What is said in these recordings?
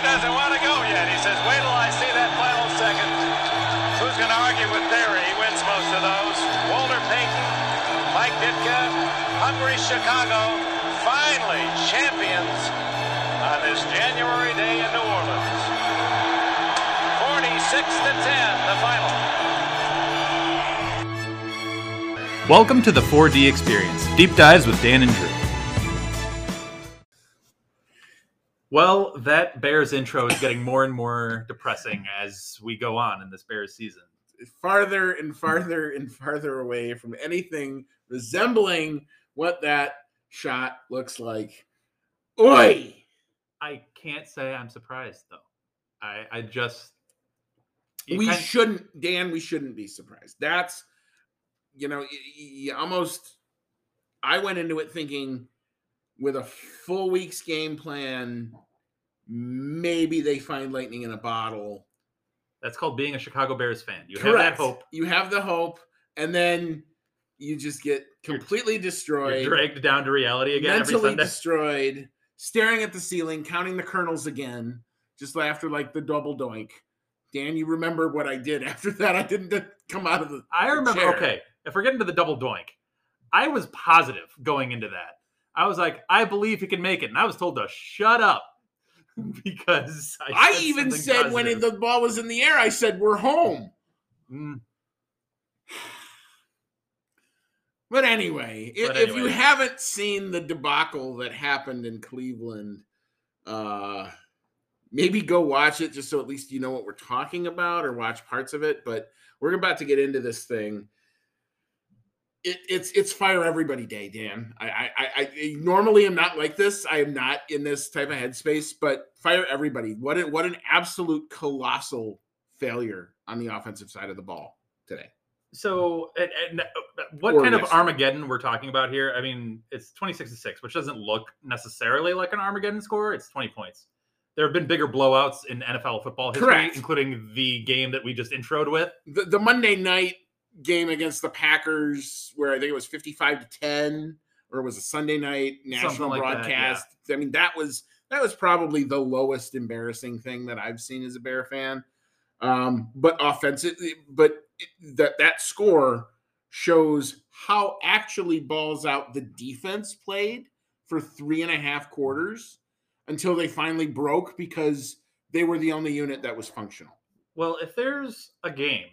Doesn't want to go yet. He says, wait till I see that final second. Who's going to argue with Theory? He wins most of those. Walter Payton, Mike Ditka, Hungry Chicago, finally champions on this January day in New Orleans. 46 to 10, the final. Welcome to the 4D Experience, deep dives with Dan and Drew. Well, that Bears intro is getting more and more depressing as we go on in this Bears season. farther and farther and farther away from anything resembling what that shot looks like. Oi! I can't say I'm surprised though. I, I just we kind- shouldn't, Dan. We shouldn't be surprised. That's, you know, y- y- you almost. I went into it thinking, with a full week's game plan, maybe they find lightning in a bottle. that's called being a Chicago Bears fan. You have that hope. You have the hope, and then you just get completely destroyed. You're dragged down to reality again mentally destroyed, staring at the ceiling, counting the kernels again, just after like the double doink. Dan, you remember what I did after that? I didn't come out of the. I remember. chair. Okay, if we're getting to the double doink, I was positive going into that. I was like, I believe he can make it, and I was told to shut up because I, I, said even said when it, the ball was in the air, I said we're home. Mm, But anyway, But if you haven't seen the debacle that happened in Cleveland, uh, maybe go watch it just so at least you know what we're talking about, or watch parts of it. But we're about to get into this thing. It, it's it's fire everybody day, Dan. I, I I I normally am not like this. I am not in this type of headspace, but fire everybody. What an, what an absolute colossal failure on the offensive side of the ball today. So, and, and, uh, what Or kind of. Armageddon we're talking about here? I mean, it's 26 to 6, which doesn't look necessarily like an Armageddon score. It's 20 points. There have been bigger blowouts in NFL football history, Correct. including the game that we just introed with. the, the Monday night game against the Packers, where I think it was 55 to 10, or it was a Sunday night national like that, broadcast. I mean, that was that was probably the lowest embarrassing thing that I've seen as a Bear fan. Um, but offensively, but it- that that score shows how actually balls out the defense played for three and a half quarters until they finally broke because they were the only unit that was functional. Well, if there's a game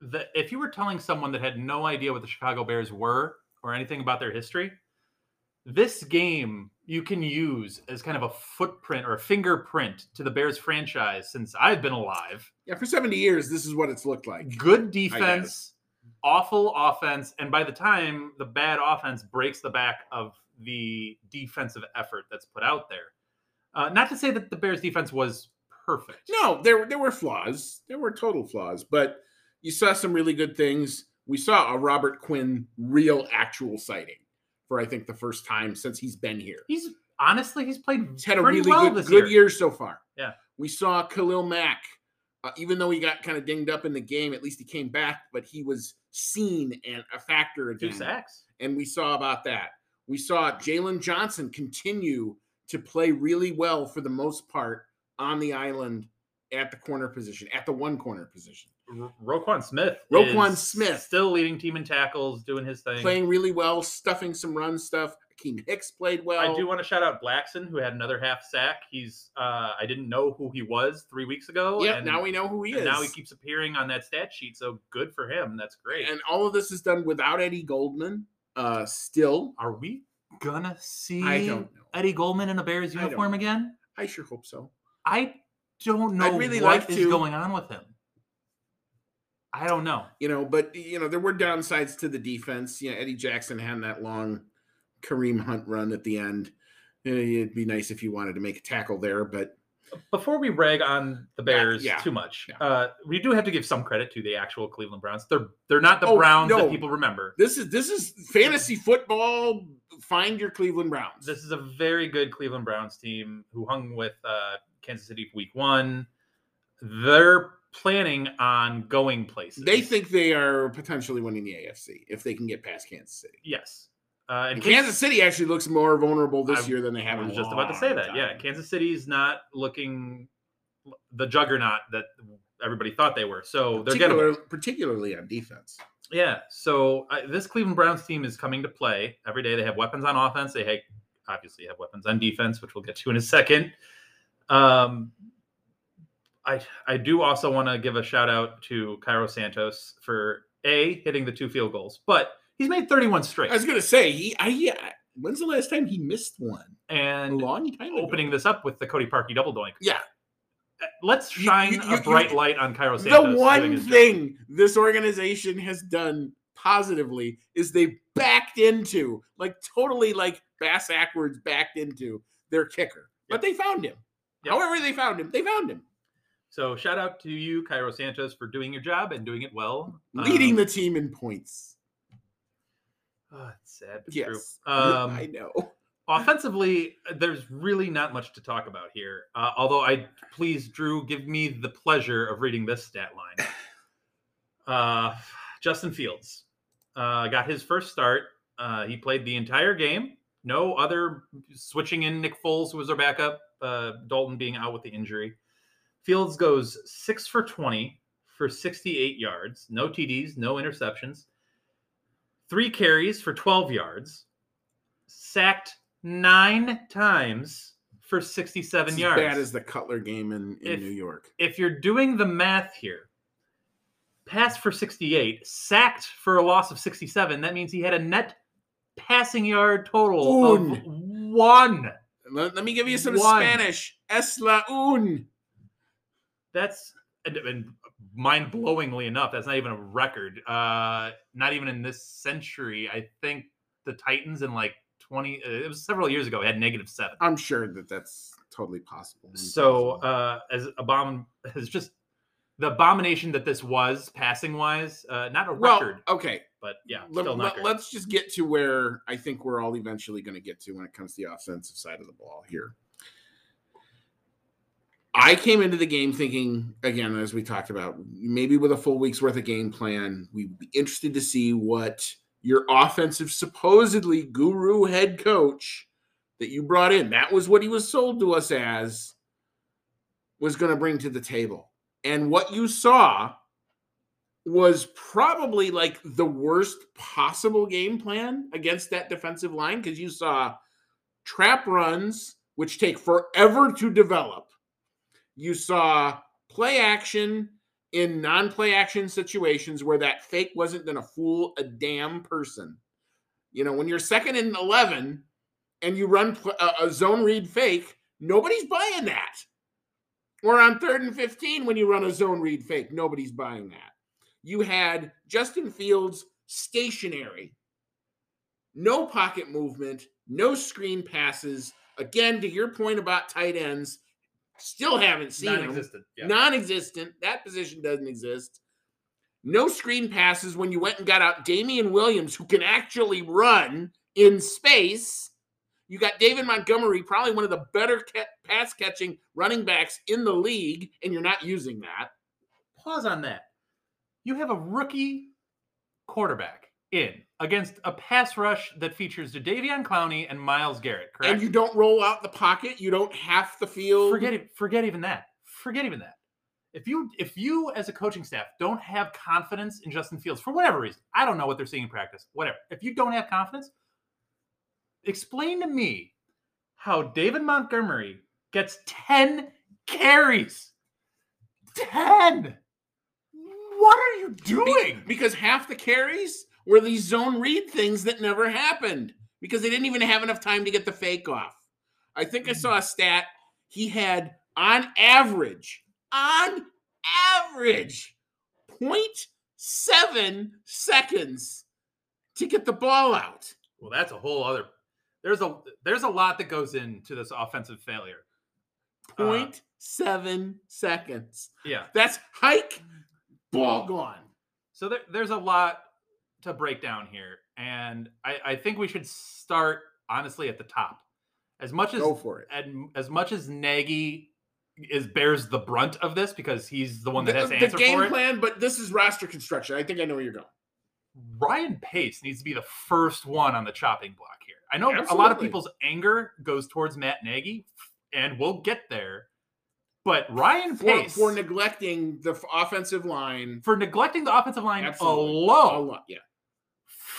that if you were telling someone that had no idea what the Chicago Bears were or anything about their history, this game you can use as kind of a footprint or a fingerprint to the Bears franchise since I've been alive. Yeah, for 70 years, this is what it's looked like. Good defense, awful offense, and by the time the bad offense breaks the back of the defensive effort that's put out there. Uh, not to say that the Bears defense was perfect. No, there there were flaws. There were total flaws, but you saw some really good things. We saw a Robert Quinn real actual sighting for I think the first time since he's been here. He's honestly he's played He's had a really well good, good year. year. so far. Yeah. We saw Khalil Mack, uh, even though he got kind of dinged up in the game, at least he came back, but he was seen and a factor again. Two sacks. and we saw about that. We saw Jaylon Johnson continue to play really well for the most part on the island at the corner position, at the one corner position, Roquan Smith. Roquan is Smith. still leading team in tackles, doing his thing. playing really well, stuffing some run stuff. Akiem Hicks played well. I do want to shout out Blackson, who had another half sack. He's uh, I didn't know who he was three weeks ago. Yep, and, now we know who he and is. now he keeps appearing on that stat sheet. So good for him. That's great. and all of this is done without Eddie Goldman. Uh, still, Are we gonna see I don't know. Eddie Goldman in a Bears uniform know. again? I sure hope so. I don't know I'd really what like is to. going on with him. I don't know. You know, but you know there were downsides to the defense. You know, Eddie Jackson had that long Kareem Hunt run at the end. Eh, It'd be nice if you wanted to make a tackle there, but Before we rag on the Bears yeah, too much, yeah. uh, we do have to give some credit to the actual Cleveland Browns. They're they're not the Oh, Browns no. that people remember. This is this is fantasy football. Find your Cleveland Browns. This is a very good Cleveland Browns team who hung with uh, Kansas City week one. They're planning on going places. they think they are potentially winning the AFC if they can get past Kansas City. yes. Uh, and And Kansas City actually looks more vulnerable this I- year than they have. I in was just about to say that. Yeah, time. Kansas City's not looking the juggernaut that everybody thought they were. So they're getting particularly on defense. Yeah. So uh, this Cleveland Browns team is coming to play every day. They have weapons on offense. They ha- obviously have weapons on defense, which we'll get to in a second. Um, I I do also want to give a shout out to Cairo Santos for a hitting the two field goals, but he's made 31 straight I was gonna say he. I yeah. When's the last time he missed one? A and long time. ago. opening this up with the Cody Parkey double doink. Yeah. Uh, Let's shine you- you- a bright you- light on Cairo Santos. the one his job. thing this organization has done positively is they backed into like totally like bass backwards backed into their kicker but they found him Yep. however they found him they found him So shout out to you, Cairo Santos, for doing your job and doing it well. leading Um, the team in points Oh, it's sad, but yes true. i Um, know offensively, there's really not much to talk about here. Uh, although I please, Drew, give me the pleasure of reading this stat line. Uh, Justin Fields uh, got his first start. Uh, he played the entire game. No other switching in. Nick Foles was our backup. Uh, Dalton being out with the injury. Fields goes six for twenty for sixty-eight yards. No TDs, no interceptions. Three carries for twelve yards. Sacked nine times for 67 It's as yards. bad as the cutler game in, in If- new york if you're doing the math here, passed for 68, sacked for a loss of 67, that means he had a net passing yard total of one. let, let me give you some One. spanish es la un That's and, and mind-blowingly enough, that's not even a record. Uh, not even in this century. I think the Titans in like 20. uh, It was several years ago. Had negative seven. i'm sure that that's totally possible So, uh, as abom as just the abomination that this was passing wise, uh, not a well record, okay but yeah, Let, still not great. us just get to where I think we're all eventually going to get to when it comes to the offensive side of the ball here. I came into the game thinking, again, as we talked about, maybe with a full week's worth of game plan, we'd be interested to see what your offensive, supposedly guru head coach that you brought in, that was what he was sold to us as, was going to bring to the table. And what you saw was probably like the worst possible game plan against that defensive line because you saw trap runs, which take forever to develop. You saw play action in non play action situations where that fake wasn't going to fool a damn person. You know, when you're second and 11 and you run a, zone read fake, nobody's buying that. Or on third and 15 when you run a zone read fake, nobody's buying that you had Justin Fields stationary, no pocket movement, no screen passes. Again, to your point about tight ends, still haven't seen non-existent. Yeah. Non-existent. That position doesn't exist. No screen passes when you went and got out Damien Williams, who can actually run in space. You got David Montgomery, probably one of the better pass catching running backs in the league, and you're not using that. Pause on that. You have a rookie quarterback in against a pass rush that features Davion Clowney and Myles Garrett. Correct. And you don't roll out the pocket. You don't half the field. forget. Forget even that. Forget even that. If you if you as a coaching staff don't have confidence in Justin Fields for whatever reason, I don't know what they're seeing in practice. Whatever. If you don't have confidence, explain to me how David Montgomery gets 10 carries. 10. What are you doing? because half the carries were these zone read things that never happened because they didn't even have enough time to get the fake off. I think I saw a stat. He had on average, on average, 0.7 seconds to get the ball out. Well, that's a whole other there's a there's a lot that goes into this offensive failure. Uh, 0.7 seconds. Yeah. That's hike, ball gone. So there, there's a lot to break down here, and I, I think we should start honestly at the top. As much as Go for it. and as much as Nagy is bears the brunt of this because he's the one that the, has to the answer game for it. plan, but this is roster construction. I think I know where you're going. Ryan Pace needs to be the first one on the chopping block here. I know a lot of people's anger goes towards Matt Nagy, and we'll get there. But Ryan Pace for neglecting the offensive line. for neglecting the offensive line Absolutely. A alone, lot, yeah.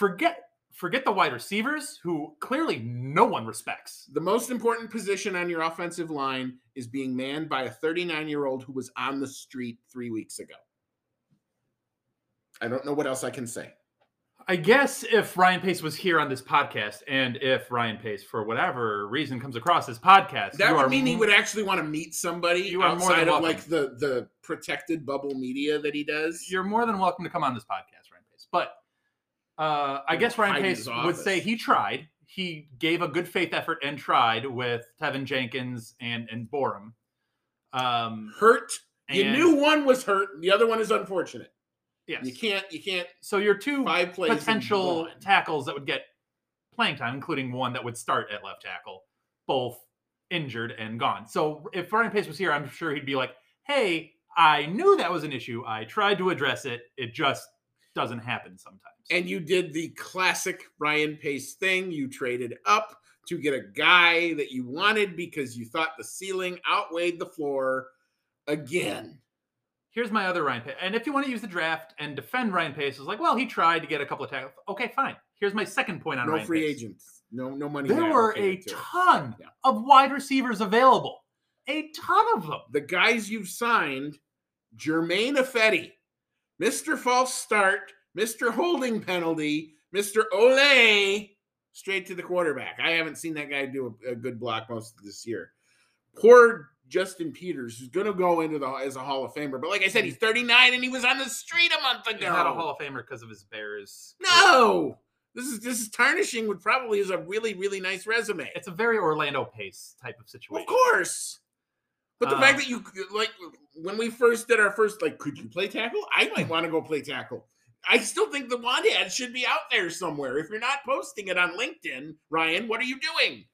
Forget forget the wide receivers who clearly no one respects. The most important position on your offensive line is being manned by a 39 year old who was on the street three weeks ago. I don't know what else I can say. I guess if Ryan Pace was here on this podcast, and if Ryan Pace, for whatever reason, comes across this podcast, That you would are mean he would actually want to meet somebody You are more outside than of welcome. like the the protected bubble media that he does. You're more than welcome to come on this podcast, Ryan Pace. But uh, I guess Ryan Pace would say he tried. He gave a good faith effort and tried with Teven Jenkins and and Borom. Um, hurt. You knew one was hurt. The other one is unfortunate. yes. You can't. You can't. So your two Five plays. potential tackles that would get playing time, including one that would start at left tackle, both injured and gone. So if Ryan Pace was here, I'm sure he'd be like, "Hey, I knew that was an issue. I tried to address it. It just doesn't happen sometimes." And you did the classic Ryan Pace thing. You traded up to get a guy that you wanted because you thought the ceiling outweighed the floor again. Here's my other Ryan Pace. And if you want to use the draft and defend Ryan Pace, it's like, well, he tried to get a couple of tackles. Okay, fine. Here's my second point on No Ryan free Pace. agents. No, no money. There were a allocated to it. ton Yeah. of wide receivers available. A ton of them. the guys you've signed, Germain Ifedi, Mr. False Start, Mr. Holding Penalty, Mr. Ole, straight to the quarterback. I haven't seen that guy do a, a good block most of this year. Poor Justin Peters, who's going to go into the as a Hall of Famer, but like I said, he's 39 and he was on the street a month He's ago. not a Hall of Famer because of his Bears. no, this is this is tarnishing. What probably is a really really nice resume. It's a very Orlando Pace type of situation. Of course. But the Uh, fact that you like when we first did our first like, could you play tackle? I might want to go play tackle. I still think the Wand ad should be out there somewhere. If you're not posting it on LinkedIn, Ryan, what are you doing?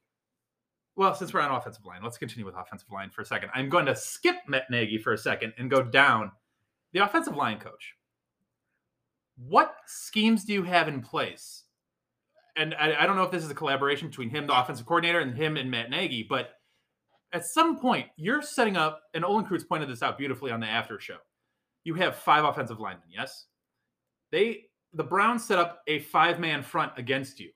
Well, since we're on offensive line, let's continue with offensive line for a second. I'm going to skip Matt Nagy for a second and go down the offensive line coach. What schemes do you have in place? And I, I don't know if this is a collaboration between him, the offensive coordinator, and him and Matt Nagy, but at some point, you're setting up, and Olin Kreutz pointed this out beautifully on the after show. You have five offensive linemen, yes? They the Browns set up a five-man front against you.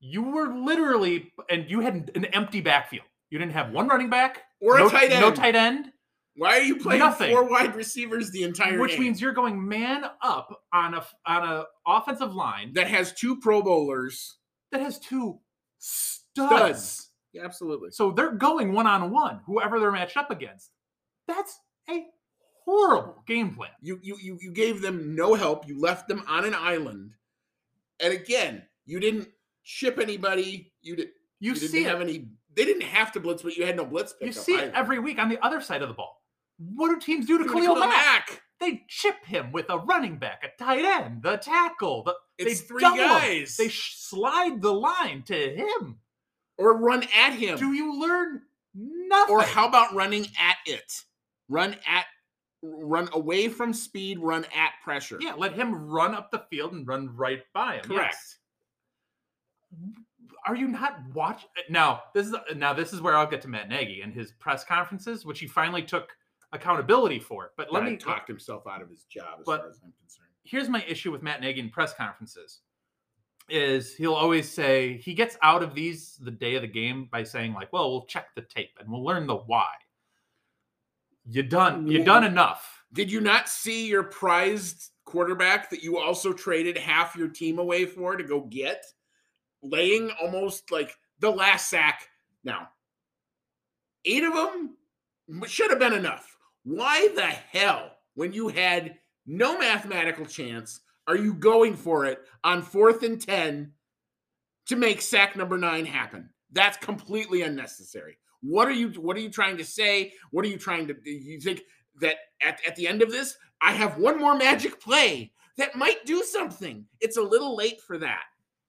You were literally, and you had an empty backfield. You didn't have one running back Or no, a tight end. no tight end, Why are you playing Nothing. four wide receivers the entire which game? means you're going man up on a on a offensive line that has two Pro Bowlers. that has two studs. Studs. Yeah, absolutely. So they're going one on one, whoever they're matched up against. That's a horrible game plan. You you you you gave them no help. You left them on an island, and again, you didn't ship anybody. You did. You, You, didn't see have it. any. They didn't have to blitz, but you had no blitz. You see it every week on the other side of the ball. What do teams do to Khalil Khalil Mack? Mack. They chip him with a running back, a tight end, the tackle. The, It's they three double him. guys. They sh- slide the line to him. Or run at him. Do you learn nothing? or how about running at it? Run at, run away from speed. Run at pressure. Yeah, let him run up the field and run right by him. Correct. Yes. Are you not watching? Now this is now this is where I'll get to Matt Nagy and his press conferences, which he finally took accountability for. But let me talked himself out of his job, as But- far as I'm concerned. here's my issue with Matt Nagy in press conferences is he'll always say he gets out of these the day of the game by saying like, "Well, we'll check the tape and we'll learn the why." You done you done enough. Did you not see your prized quarterback that you also traded half your team away for to go get, laying almost like the last sack? Now, eight of them should have been enough. Why the hell, when you had no mathematical chance, are you going for it on fourth and 10 to make sack number nine happen? That's completely unnecessary. What are you what are you trying to say? What are you trying to do? You think that at, at the end of this, I have one more magic play that might do something. It's a little late for that.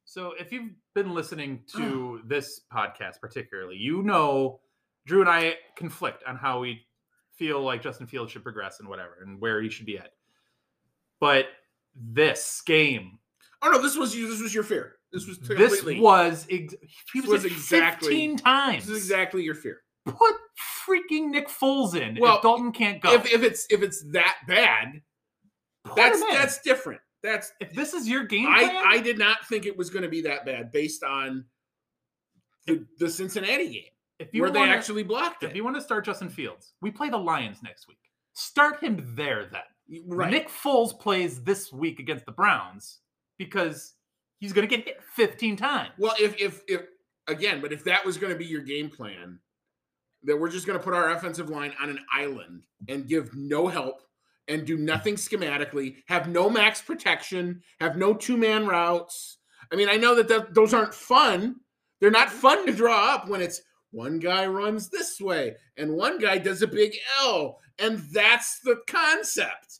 So if you've been listening to this podcast particularly, you know Drew and I conflict on how we feel like Justin Fields should progress and whatever and where he should be at. But this game. Oh no, this was you. This was your fear. This was This was ex- he was, was exactly- 15 times. This is exactly your fear. Put freaking Nick Foles in Well, if Dalton can't go. If, if it's if it's that bad, Put that's that's different. That's if this is your game plan. I I did not think it was going to be that bad based on the, the Cincinnati game if you where they actually blocked it. if you want to start Justin Fields, we play the Lions next week. Start him there then. Right. Nick Foles plays this week against the Browns because he's going to get hit 15 times. Well, if if if again, but if that was going to be your game plan, that we're just going to put our offensive line on an island and give no help and do nothing schematically, have no max protection, have no two man routes. I mean, I know that, that those aren't fun. They're not fun to draw up when it's one guy runs this way and one guy does a big L, and that's the concept.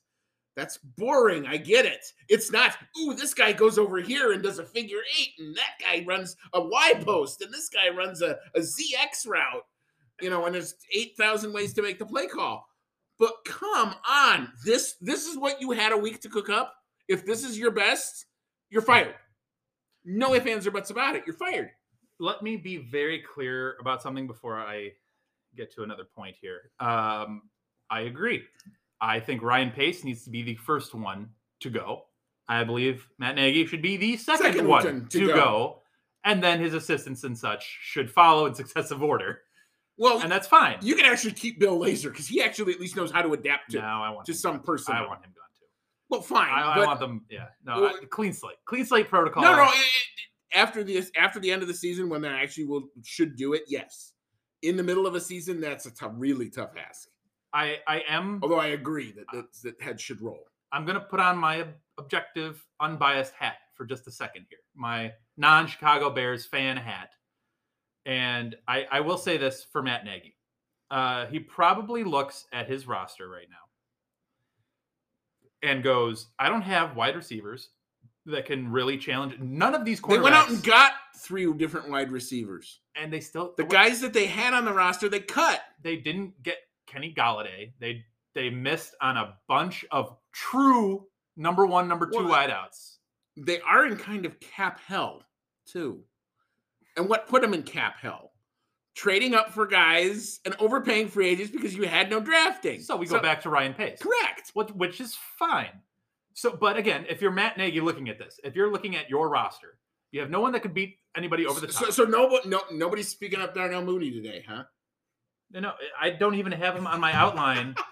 That's boring. I get it. It's not, ooh, this guy goes over here and does a figure eight, and that guy runs a Y post, and this guy runs a, a ZX route, you know, and there's 8,000 ways to make the play call. But come on. This this is what you had a week to cook up. If this is your best, you're fired. No ifs, ands, or buts about it. You're fired. Let me be very clear about something before I get to another point here. Um, I agree. I think Ryan Pace needs to be the first one to go. I believe Matt Nagy should be the second, Second one to, to go. go. and then his assistants and such should follow in successive order, Well, and that's fine. you can actually keep Bill Lazor because he actually at least knows how to adapt to, no, I want to some person. I want him gone too. Well, fine. I, I want them. Yeah, no, Well, I- clean slate, clean slate protocol. No, no. it- it- after the after the end of the season, when they actually will should do it, yes. In the middle of a season, that's a tough, really tough ask. I I am. Although I agree that that, that head should roll. I'm gonna put on my objective, unbiased hat for just a second here. My non-Chicago Bears fan hat, and I, I will say this for Matt Nagy. Uh, he probably looks at his roster right now and goes, "I don't have wide receivers that can really challenge. None of these quarterbacks. They went out and got three different wide receivers. and they still The guys that they had on the roster, they cut. they didn't get Kenny Golladay. They they missed on a bunch of true number one, number two Well, wideouts. They are in kind of cap hell too. And what put them in cap hell? Trading up for guys and overpaying free agents because you had no drafting. So we go back to Ryan Pace. Correct. What, which is fine. So, but again, if you're Matt Nagy looking at this, if you're looking at your roster, you have no one that could beat anybody over the top. So, so no, no, nobody's speaking up Darnell Mooney today, huh? No, I don't even have him on my outline.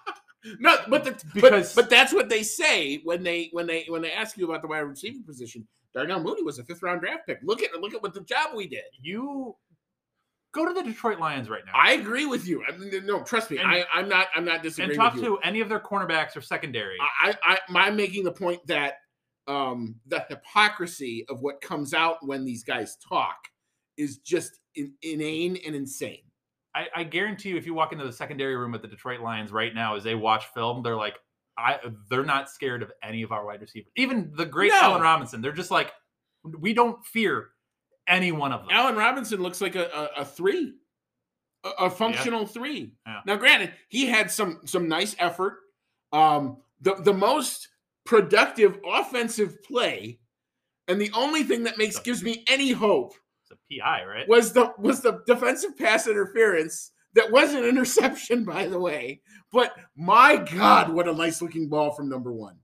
No, but the, Because- but, but that's what they say when they when they when they ask you about the wide receiver position. Darnell Mooney was a fifth round draft pick. Look at look at what the job we did. You go to the Detroit Lions right now I agree with you. I mean, no, trust me. And- I, I'm not I'm not disagreeing talk with you. And talk to any of their cornerbacks or secondary. I, I I'm making the point that um the hypocrisy of what comes out when these guys talk is just in, inane and insane. I, I guarantee you, if you walk into the secondary room at the Detroit Lions right now, as they watch film, they're like, I they're not scared of any of our wide receivers. Even the great No. Allen Robinson, they're just like, we don't fear any one of them. Allen Robinson looks like a, a, a three, a, a functional three. Yeah. Now, granted, he had some some nice effort. Um, the the most productive offensive play, and the only thing that makes gives me any hope PI, right? was the was the defensive pass interference that was an interception, by the way. But my God, what a nice looking ball from number one.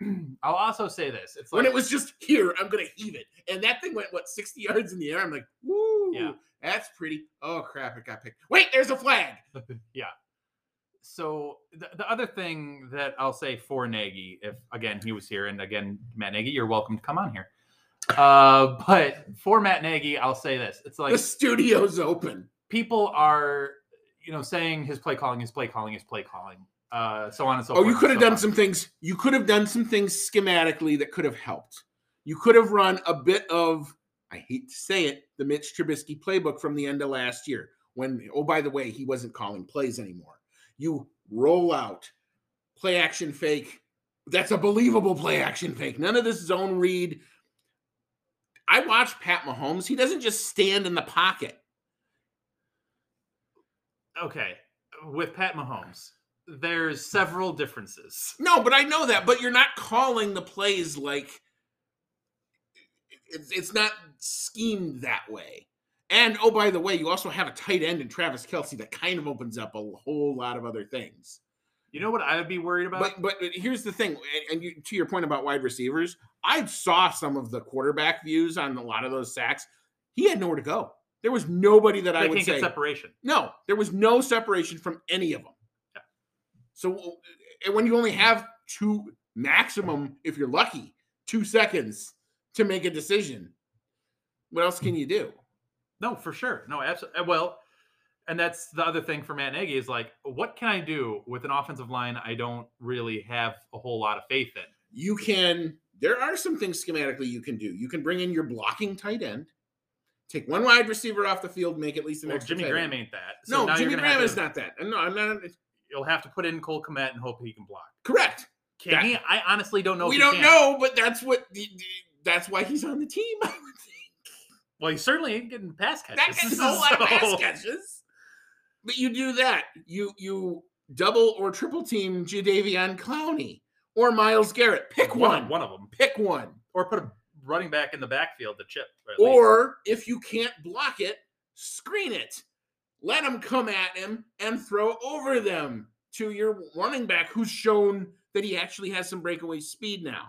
I'll also say this: it's like When it was just here, I'm gonna heave it, and that thing went what 60 yards in the air. I'm like, woo, Yeah. that's pretty. Oh crap, it got picked. Wait, there's a flag. yeah. So the, the other thing that I'll say for Nagy, if again he was here, and again Matt Nagy, you're welcome to come on here. Uh, but for Matt Nagy, I'll say this: it's like the studio's open. people are, you know, saying his play calling, his play calling, his play calling, uh, so on and so Oh, forth. you could have so done on. some things. You could have done some things schematically that could have helped. You could have run a bit of, I hate to say it, the Mitch Trubisky playbook from the end of last year. When, oh, by the way, he wasn't calling plays anymore. You roll out, play action fake. That's a believable play action fake. None of this zone read. I watch Pat Mahomes. He doesn't just stand in the pocket. Okay, with Pat Mahomes, there's several differences. No, but I know that. But you're not calling the plays like it's, it's not schemed that way. And oh, by the way, you also have a tight end in Travis Kelce that kind of opens up a whole lot of other things. You know what I would be worried about? But but here's the thing, and, you, to your point about wide receivers, I saw some of the quarterback views on a lot of those sacks. He had nowhere to go. There was nobody that I would say get separation. no. There was no separation from any of them. Yeah. So and when you only have two maximum, if you're lucky, two seconds to make a decision, what else can you do? No, for sure. No, absolutely. Uh, well, and that's the other thing for Matt Nagy is like, what can I do with an offensive line I don't really have a whole lot of faith in? You can. There are some things schematically you can do. You can bring in your blocking tight end, take one wide receiver off the field, make at least an Well, extra. Jimmy Graham end. ain't that. So No, Jimmy Graham is to- not that. No, I'm not. You'll have to put in Cole Kmet and hope he can block. Correct. Can That- he? I honestly don't know. if we don't can. know, but that's what. the- the- That's why he's on the team. I would think. Well, he certainly ain't getting pass catches. That gets a whole lot of pass catches. But you do that. You you double or triple team Jadeveon Clowney or Myles Garrett. Pick one. One of them, Pick one. or put a running back in the backfield to chip. Or if you can't block it, screen it. Let him come at him and throw over them to your running back who's shown that he actually has some breakaway speed now.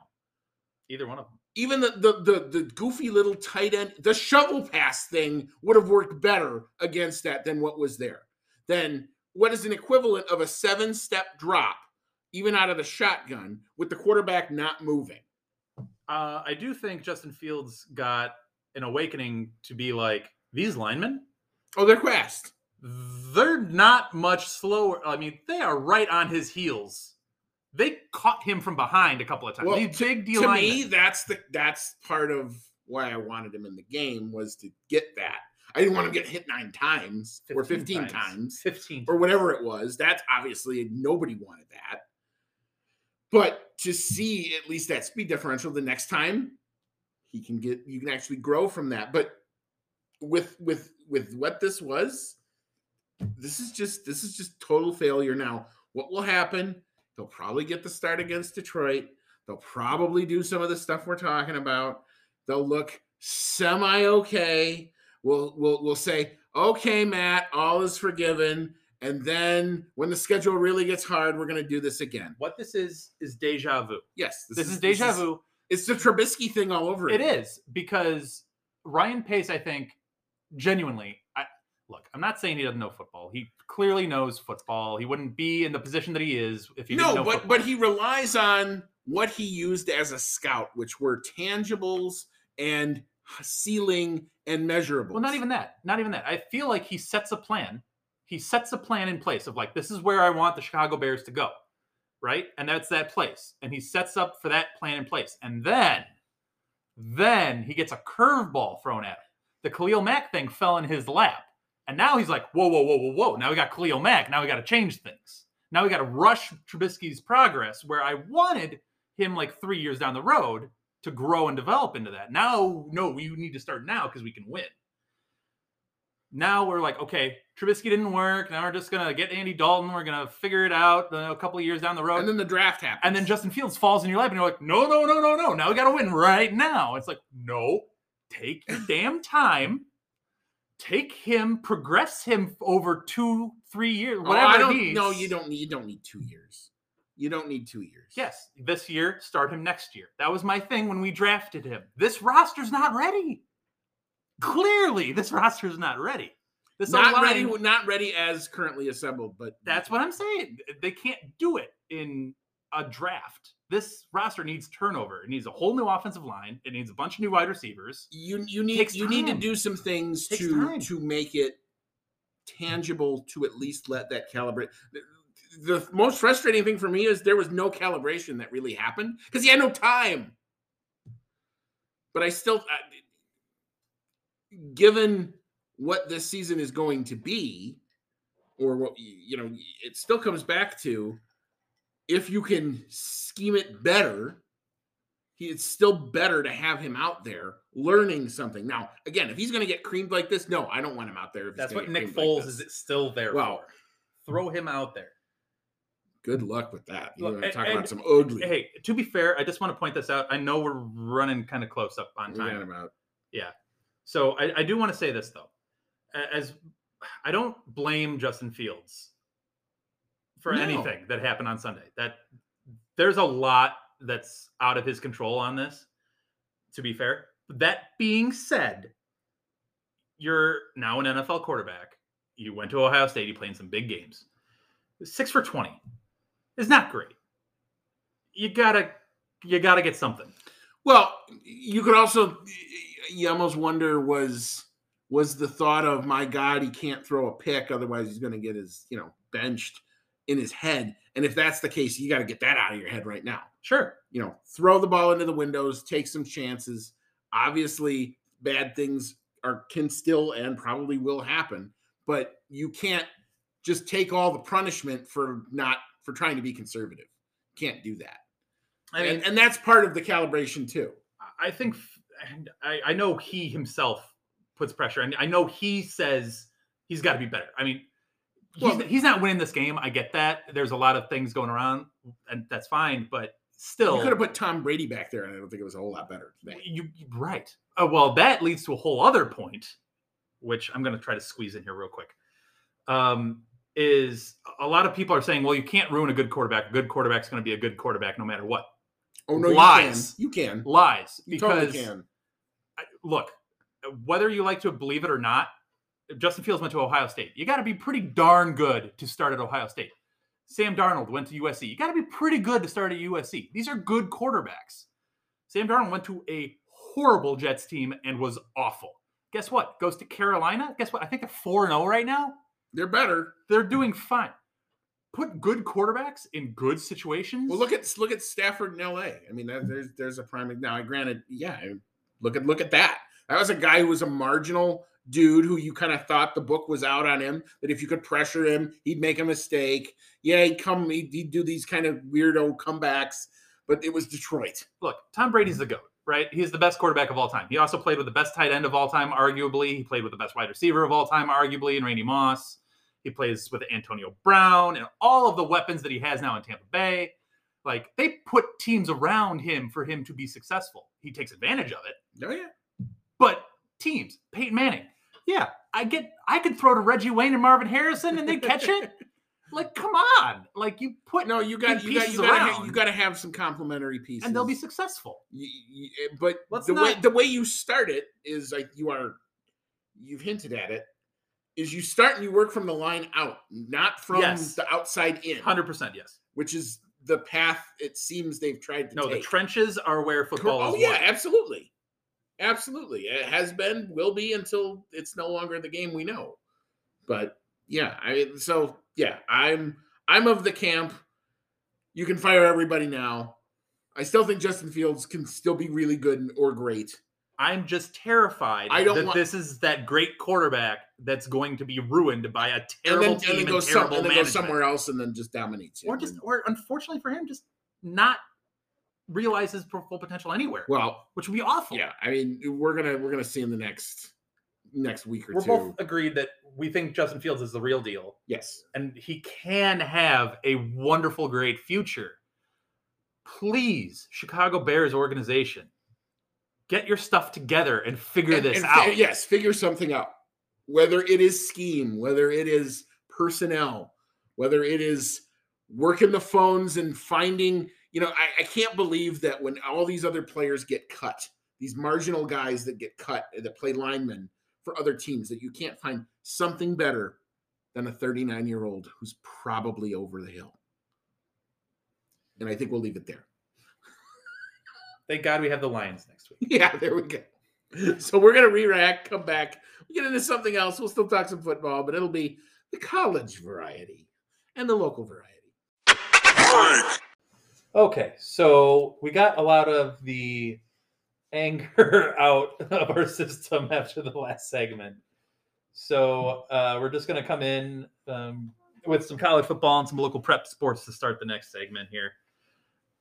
either one of them. Even the the the, the goofy little tight end, the shovel pass thing would have worked better against that than what was there. Then what is an equivalent of a seven step drop, even out of the shotgun, with the quarterback not moving? Uh, I do think Justin Fields got an awakening to be like these linemen. Oh, they're fast. They're not much slower. I mean, they are right on his heels. They caught him from behind a couple of times. Well, These big D to linemen. me, that's the that's part of why I wanted him in the game was to get that. I didn't want him to get hit nine times or 15 times, Fifteen. or whatever it was. That's obviously nobody wanted that. But to see at least that speed differential the next time, he can get you can actually grow from that. But with with with what this was, this is just this is just total failure now. What will happen? They'll probably get the start against Detroit. They'll probably do some of the stuff we're talking about. They'll look semi okay. We'll we'll we'll say, okay, Matt, all is forgiven. And then when the schedule really gets hard, we're gonna do this again. What this is is deja vu. Yes, This, is deja vu. It's the Trubisky thing all over. It again. is because Ryan Pace, I think, genuinely. I look. I'm not saying he doesn't know football. He clearly knows football. He wouldn't be in the position that he is if he didn't No, but football. but he relies on what he used as a scout, which were tangibles and ceiling and measurable. Well, not even that. Not even that. I feel like he sets a plan. He sets a plan in place of like, this is where I want the Chicago Bears to go. Right. And that's that place. And he sets up for that plan in place. And then, then he gets a curveball thrown at him. The Khalil Mack thing fell in his lap. And now he's like, whoa, whoa, whoa, whoa, whoa. Now we got Khalil Mack. Now we got to change things. Now we got to rush Trubisky's progress where I wanted him like three years down the road to grow and develop into that. Now, no, we need to start now because we can win. Now we're like, okay, Trubisky didn't work. Now we're just gonna get Andy Dalton. We're gonna figure it out a couple of years down the road. and then the draft happens. And then Justin Fields falls in your lap, and you're like, no, no, no, no, no. Now we got to win right now. It's like, no, take your damn time. Take him, progress him over two, three years, Oh, whatever. I don't. needs. No, you don't need. You don't need two years. You don't need two years. Yes, this year, start him next year. That was my thing when we drafted him. This roster's not ready. Clearly, this roster's not ready. This not ready. Not ready as currently assembled. But That's what I'm saying. They can't do it in a draft. This roster needs turnover. It needs a whole new offensive line. It needs a bunch of new wide receivers. you you need you need to do some things to time. to make it tangible to at least let that calibrate. The, most frustrating thing for me is there was no calibration that really happened because he had no time. But I still, I, given what this season is going to be, or what you know, it still comes back to if you can scheme it better he, it's still better to have him out there learning something. Now, again, if he's going to get creamed like this, no, I don't want him out there. If That's what Nick like Foles this. is still there Well, for. Throw him out there. Good luck with that. You Look, want to and- talk and- about some ugly. Hey, to be fair, I just want to point this out. I know we're running kind of close up on What are we time. talking about? So I, I do want to say this though, as I don't blame Justin Fields for No. anything that happened on Sunday. That there's a lot that's out of his control on this. To be fair, that being said, you're now an NFL quarterback. You went to Ohio State. You played some big games. Six for twenty is not great. You gotta you gotta get something. Well, you could also you almost wonder was was the thought of my God, he can't throw a pick, otherwise he's going to get his you know benched in his head. And if that's the case, you got to get that out of your head right now. Sure, You know, throw the ball into the windows, take some chances. Obviously, bad things are can still and probably will happen, but you can't just take all the punishment for not for trying to be conservative. Can't do that. I mean, and, and that's part of the calibration too. I think, and I, I know he himself puts pressure, and I know he says he's got to be better. I mean, he's, Well- he's not winning this game. I get that. There's a lot of things going around, and that's fine. But still, You could have put Tom Brady back there, and I don't think it was a whole lot better you you- right. Uh, well, that leads to a whole other point, which I'm going to try to squeeze in here real quick. Um, is a lot of people are saying, well, you can't ruin a good quarterback. A good quarterback's going to be a good quarterback no matter what. Oh no, Lies. you can. You can. Lies, You because totally can. I- look, whether you like to believe it or not, Justin Fields went to Ohio State. You got to be pretty darn good to start at Ohio State. Sam Darnold went to USC. You got to be pretty good to start at USC. These are good quarterbacks. Sam Darnold went to a horrible Jets team and was awful. Guess what? Goes to Carolina. Guess what? I think they're 4 0 right now. They're better. They're doing fine. Put good quarterbacks in good situations. Well, look at look at Stafford in L.A. I mean, that, there's there's a prime. Now, I granted, yeah, look at look at that. That was a guy who was a marginal dude who you kind of thought the book was out on him. That if you could pressure him, he'd make a mistake. Yeah, he'd come, he'd, he'd do these kind of weirdo comebacks. But it was Detroit. look, Tom Brady's the GOAT, right? He's the best quarterback of all time. He also played with the best tight end of all time, arguably. He played with the best wide receiver of all time, arguably, in Randy Moss. He plays with Antonio Brown and all of the weapons that he has now in Tampa Bay. Like they put teams around him for him to be successful. He takes advantage of it. Oh yeah, But teams, Peyton Manning, yeah, I get I could throw to Reggie Wayne and Marvin Harrison and they catch it. Like, come on. Like you put no, you got you got you got to you got to have some complementary pieces, and they'll be successful. Eh, but Let's the way the way you start it is like you are you've hinted at it is you start and you work from the line out not from Yes. the outside in 100% yes. which is the path it seems they've tried to No, the trenches are where football oh is yeah won. absolutely absolutely it has been will be until it's no longer the game we know but yeah i so yeah i'm i'm of the camp you can fire everybody now i still think justin fields can still be really good or great I'm just terrified I don't that want- this is that great quarterback that's going to be ruined by a and terrible then, and team then and, go, some, and then go somewhere else and then just dominates you. or just, or unfortunately for him, just not realize his full potential anywhere, well which would be awful. yeah i mean we're gonna we're gonna see in the next next week or We're two both agreed that we think Justin Fields is the real deal, yes and he can have a wonderful, great future. Please, Chicago Bears organization, get your stuff together and figure And- this and fi- out. yes, figure something out. Whether it is scheme, whether it is personnel, whether it is working the phones and finding, you know, I, I can't believe that when all these other players get cut, these marginal guys that get cut that play linemen for other teams, that you can't find something better than a 39 year old who's probably over the hill. And I think we'll leave it there. Thank God we have the Lions next week. Yeah, there we go. So we're gonna re-rack, come back, we get into something else. We'll still talk some football, but it'll be the college variety and the local variety. Okay, so we got a lot of the anger out of our system after the last segment. So uh, we're just going to come in um, with some college football and some local prep sports to start the next segment here.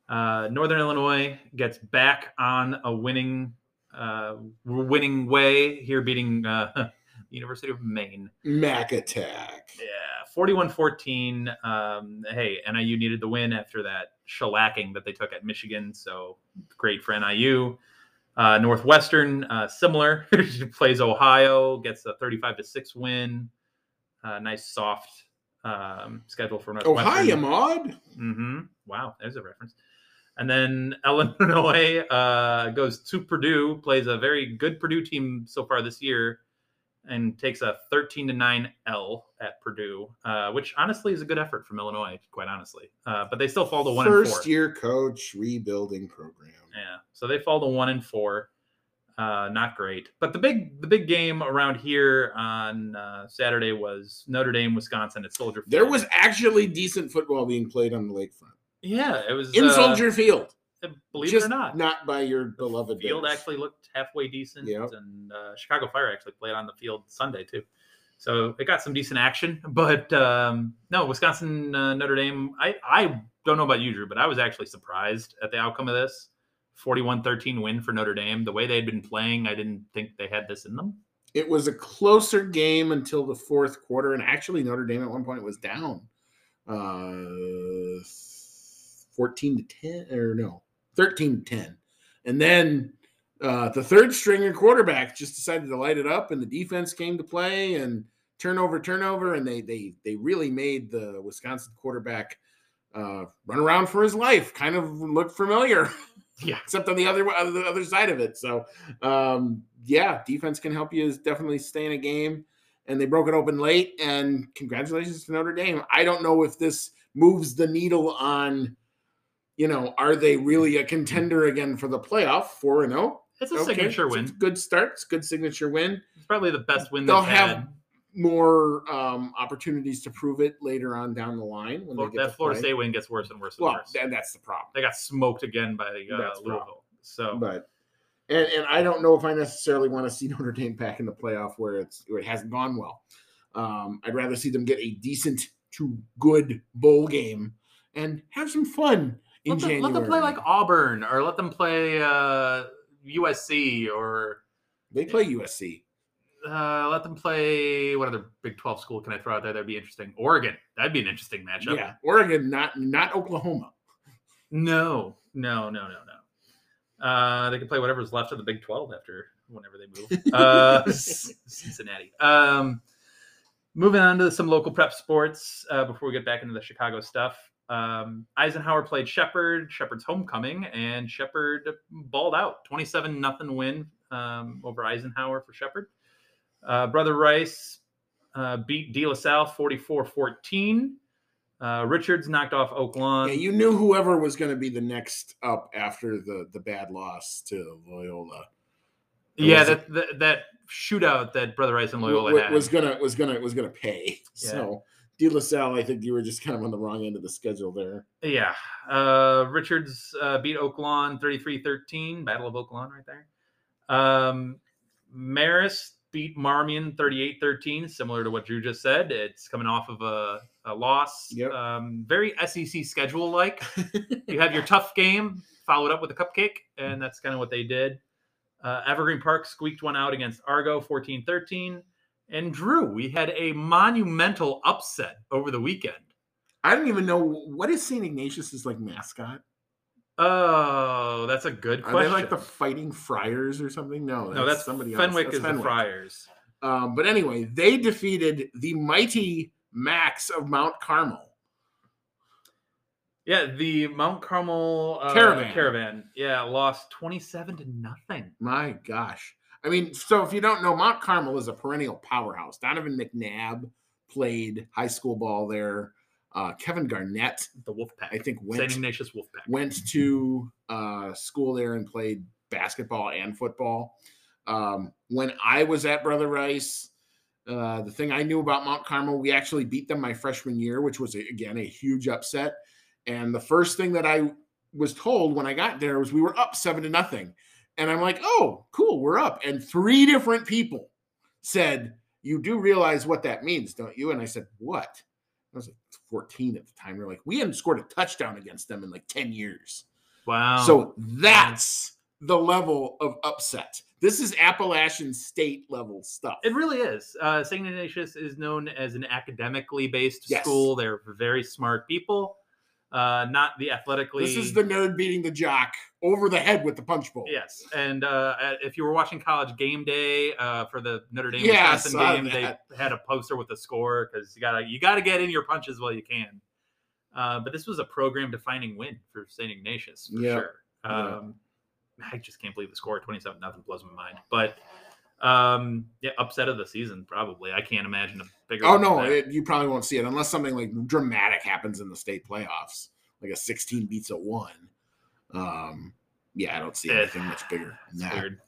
Uh, Northern Illinois gets back on a winning uh, winning way here, beating uh, University of Maine. Mac attack. Yeah, 41-14. Um, hey, NIU needed the win after that shellacking that they took at Michigan, so great for NIU. Uh, Northwestern, uh, similar, plays Ohio, gets a 35 to 6 win. Uh, nice soft um, schedule for Northwestern. hi, Ahmad. hmm Wow, there's a reference. And then Illinois uh, goes to Purdue, plays a very good Purdue team so far this year, and takes a 13 to 9 L at Purdue, uh, which honestly is a good effort from Illinois, quite honestly. Uh, but they still fall to one and First four. year coach rebuilding program. Yeah, so they fall to one and four. Uh, not great. But the big the big game around here on uh, Saturday was Notre Dame, Wisconsin at Soldier Field. There was actually decent football being played on the lakefront yeah, it was in uh, Soldier Field. Believe just it or not, not by your beloved field Bears. actually looked halfway decent, Yep. and uh, Chicago Fire actually played on the field Sunday too. So it got some decent action, but um, no, Wisconsin uh, Notre Dame. I I don't know about you, Drew, but I was actually surprised at the outcome of this 41-13 win for Notre Dame. The way they had been playing, I didn't think they had this in them. It was a closer game until the fourth quarter, and actually Notre Dame at one point was down, uh, fourteen to ten, or no, thirteen to ten, and then uh, the third stringer quarterback just decided to light it up, and the defense came to play, and turnover, turnover, and they they they really made the Wisconsin quarterback uh, run around for his life. Kind of looked familiar. Yeah. except on the other on the other side of it. So, um, yeah, defense can help you is definitely stay in a game. And they broke it open late. And congratulations to Notre Dame. I don't know if this moves the needle on, you know, are they really a contender again for the playoff? Four and zero. It's a Okay, signature it's a win. good start. It's a good signature win. It's probably the best win They'll they've have had. more um, opportunities to prove it later on down the line when get that Florida play. State win gets worse and worse and Well, worse. and that's the problem. They got smoked again by uh, That's the problem. Louisville. So but and and I don't know if I necessarily want to see Notre Dame back in the playoff where it's where it hasn't gone well. Um, I'd rather see them get a decent to good bowl game and have some fun in let them, January. let them play like Auburn or let them play uh, USC or they play USC. uh, let them play what other Big 12 school can I throw out there? That'd be interesting. Oregon. That'd be an interesting matchup. Yeah, Oregon, not not Oklahoma. No, no, no, no, no. Uh, they can play whatever's left of the Big 12 after whenever they move. Uh, Cincinnati. Um, moving on to some local prep sports uh, before we get back into the Chicago stuff. Um, Eisenhower played Shepherd, Shepherd's homecoming, and Shepherd balled out 27 nothing win um, over Eisenhower for Shepherd. Uh, Brother Rice uh, beat De La Salle 44 14. Uh, Richards knocked off Oak Lawn. Yeah, you knew whoever was going to be the next up after the the bad loss to Loyola It Yeah, that, that that shootout that Brother Rice and Loyola wa- had. was gonna was gonna was gonna pay. Yeah. So De La Salle, I think you were just kind of on the wrong end of the schedule there. yeah. Uh, Richards uh, beat Oaklawn 33-13. Battle of Oaklawn right there. Um, Marist beat Marmion 38-13, similar to what Drew just said. It's coming off of a, a loss. Yep. Um, very SEC schedule like. you have your tough game, followed up with a cupcake, and that's kind of what they did. Uh, Evergreen Park squeaked one out against Argo 14 13. And Drew, we had a monumental upset over the weekend. I don't even know what is St. Ignatius's like mascot. Oh, that's a good question. Are they like the Fighting Friars or something? No, no, that's somebody else. Fenwick else. is That's the Friars. Um, but anyway, they defeated the mighty Max of Mount Carmel. Yeah, the Mount Carmel uh, Caravan. Caravan. Yeah, lost 27 to nothing. My gosh. I mean, so if you don't know, Mount Carmel is a perennial powerhouse. Donovan McNabb played high school ball there. Uh, Kevin Garnett, The Wolfpack. I think, St. went Ignatius Wolfpack. went to uh, school there and played basketball and football. Um, when I was at Brother Rice, uh, the thing I knew about Mount Carmel, we actually beat them my freshman year, which was again a huge upset. And the first thing that I was told when I got there was we were up seven to nothing. And I'm like, oh, cool, we're up. And three different people said, You do realize what that means, don't you? And I said, What? I was like 14 at the time. They're like, We hadn't scored a touchdown against them in like 10 years. Wow. So that's the level of upset. This is Appalachian state level stuff. It really is. Uh, St. Ignatius is known as an academically based Yes. school. They're very smart people, uh, not the athletically. This is the nerd beating the jock over the head with the punch bowl. Yes, and uh, if you were watching College Game Day uh, for the Notre Dame Yeah, Wisconsin game, that. they had a poster with the score because you gotta you gotta get in your punches while you can. Uh, but this was a program-defining win for St. Ignatius for Yeah, sure. yeah. Um, I just can't believe the score, twenty-seven nothing, blows my mind. But um, yeah, upset of the season probably. I can't imagine a bigger. oh no, it, you probably won't see it unless something like dramatic happens in the state playoffs, like a 16 beats a one. Um, yeah, I don't see anything much bigger than.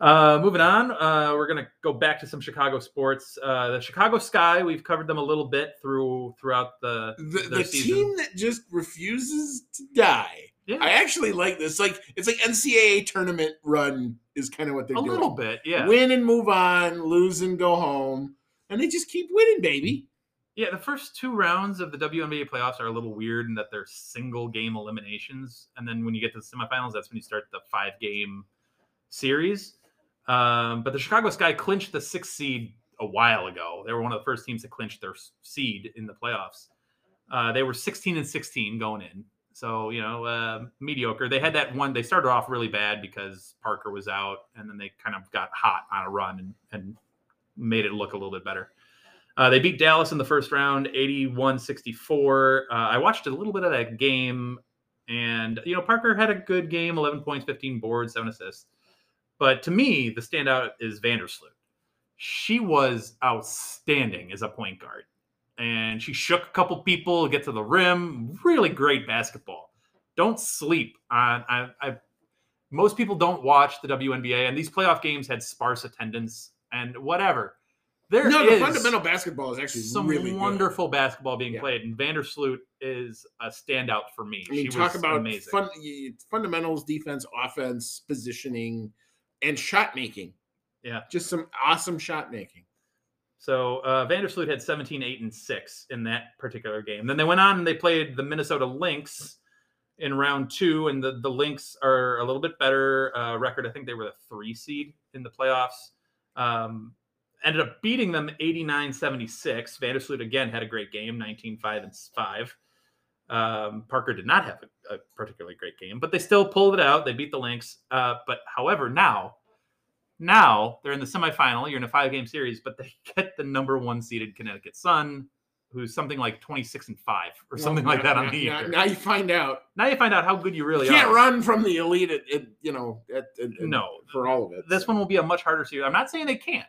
Uh, moving on, uh, we're gonna go back to some Chicago sports. Uh, the Chicago Sky, we've covered them a little bit through throughout the The, the team that just refuses to die. Yeah, I actually like this. Like it's like NCAA tournament run is kind of what they're a doing. little bit. Yeah, Win and move on, lose and go home, and they just keep winning, baby. yeah. The first two rounds of the WNBA playoffs are a little weird in that they're single game eliminations, and then when you get to the semifinals, that's when you start the five game series. Um, but the Chicago Sky clinched the sixth seed a while ago. They were one of the first teams to clinch their seed in the playoffs. Uh, they were 16 and 16 going in. So, you know, uh, mediocre. They had that one, they started off really bad because Parker was out, and then they kind of got hot on a run and, and made it look a little bit better. Uh, they beat Dallas in the first round, 81 64. Uh, I watched a little bit of that game, and, you know, Parker had a good game 11 points, 15 boards, seven assists. But to me, the standout is Vandersloot. She was outstanding as a point guard. And she shook a couple people, to get to the rim. Really great basketball. Don't sleep on. I, I, most people don't watch the WNBA, and these playoff games had sparse attendance and whatever. There no, the fundamental basketball is actually some really good. wonderful basketball being Yeah. played, and Vandersloot is a standout for me. I mean, she talk was about amazing. fun, fundamentals, defense, offense, positioning, and shot making. Yeah. just some awesome shot making. So uh, Vandersloot had 17, 8, and 6 in that particular game. Then they went on and they played the Minnesota Lynx in round two, and the, the Lynx are a little bit better uh, record. I think they were the three seed in the playoffs. Um, ended up beating them 89 76. Vandersloot again had a great game, 19, 5, and 5. Um, Parker did not have a, a particularly great game, but they still pulled it out. They beat the Lynx. Uh, but however, now now they're in the semifinal. You're in a five game series, but they get the number one seeded Connecticut Sun, who's something like 26 and five or something like that on now, the now, year. now you find out Now you find out how good you really are. you can't are. run from the elite at, at you know at, at- No, for all of it. this one will be a much harder series. I'm not saying they can't.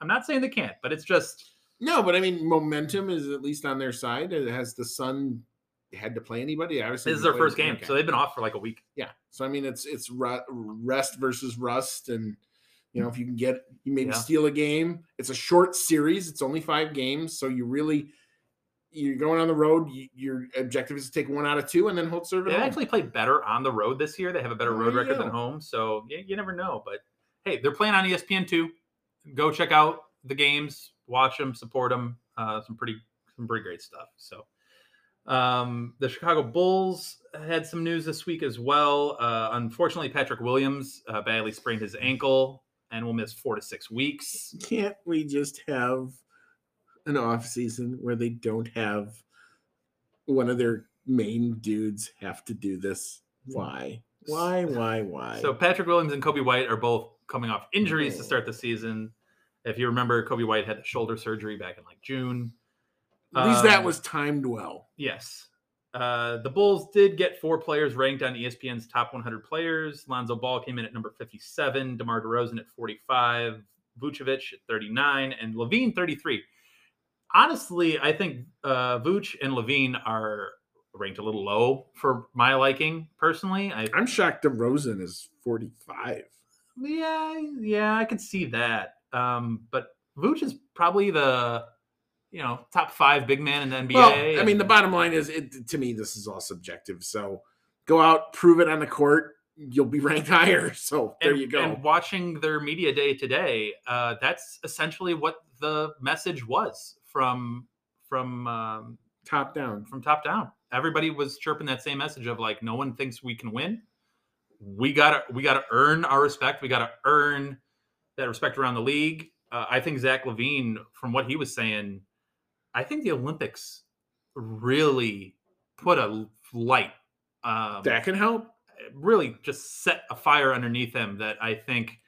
I'm not saying they can't, but it's just no, but I mean momentum is at least on their side. It has the Sun had to play anybody? Obviously, this is their first game, so they've been off for like a week. Yeah. So I mean, it's it's rest versus rust, and you know if you can get you maybe Yeah. steal a game. It's a short series. It's only five games, so you really you're going on the road. You, your objective is to take one out of two and then hold serve They actually played better on the road this year. They have a better road record than home, so you, you never know. But hey, they're playing on ESPN too. Go check out the games, watch them, support them. Uh, some pretty some pretty great stuff. So. Um, the Chicago Bulls had some news this week as well. Uh, unfortunately, Patrick Williams uh, badly sprained his ankle and will miss four to six weeks. Can't we just have an off season where they don't have one of their main dudes have to do this? Why? Why? Why? Why? So Patrick Williams and Coby White are both coming off injuries to start the season. If you remember, Coby White had the shoulder surgery back in like June. at least that um, was timed well. Yes. Uh, the Bulls did get four players ranked on ESPN's top 100 players. Lonzo Ball came in at number 57, DeMar DeRozan at 45, Vucevic at 39, and LaVine 33. Honestly, I think uh, Vuce and LaVine are ranked a little low for my liking personally. I I'm shocked DeRozan is 45. Yeah, yeah, I could see that. Um, but Vooch is probably the you know top five big man in the NBA. Well, I mean, the bottom line is, it, to me, this is all subjective. So go out, prove it on the court. You'll be ranked higher. So there and- you go. And watching their media day today, uh, that's essentially what the message was from from um, Top down. from top down. Everybody was chirping that same message of like, no one thinks we can win. we gotta we gotta earn our respect. We gotta earn that respect around the league. Uh, I think Zach LaVine, from what he was saying, I think the Olympics really put a light. Um, That can help. really just set a fire underneath him that I think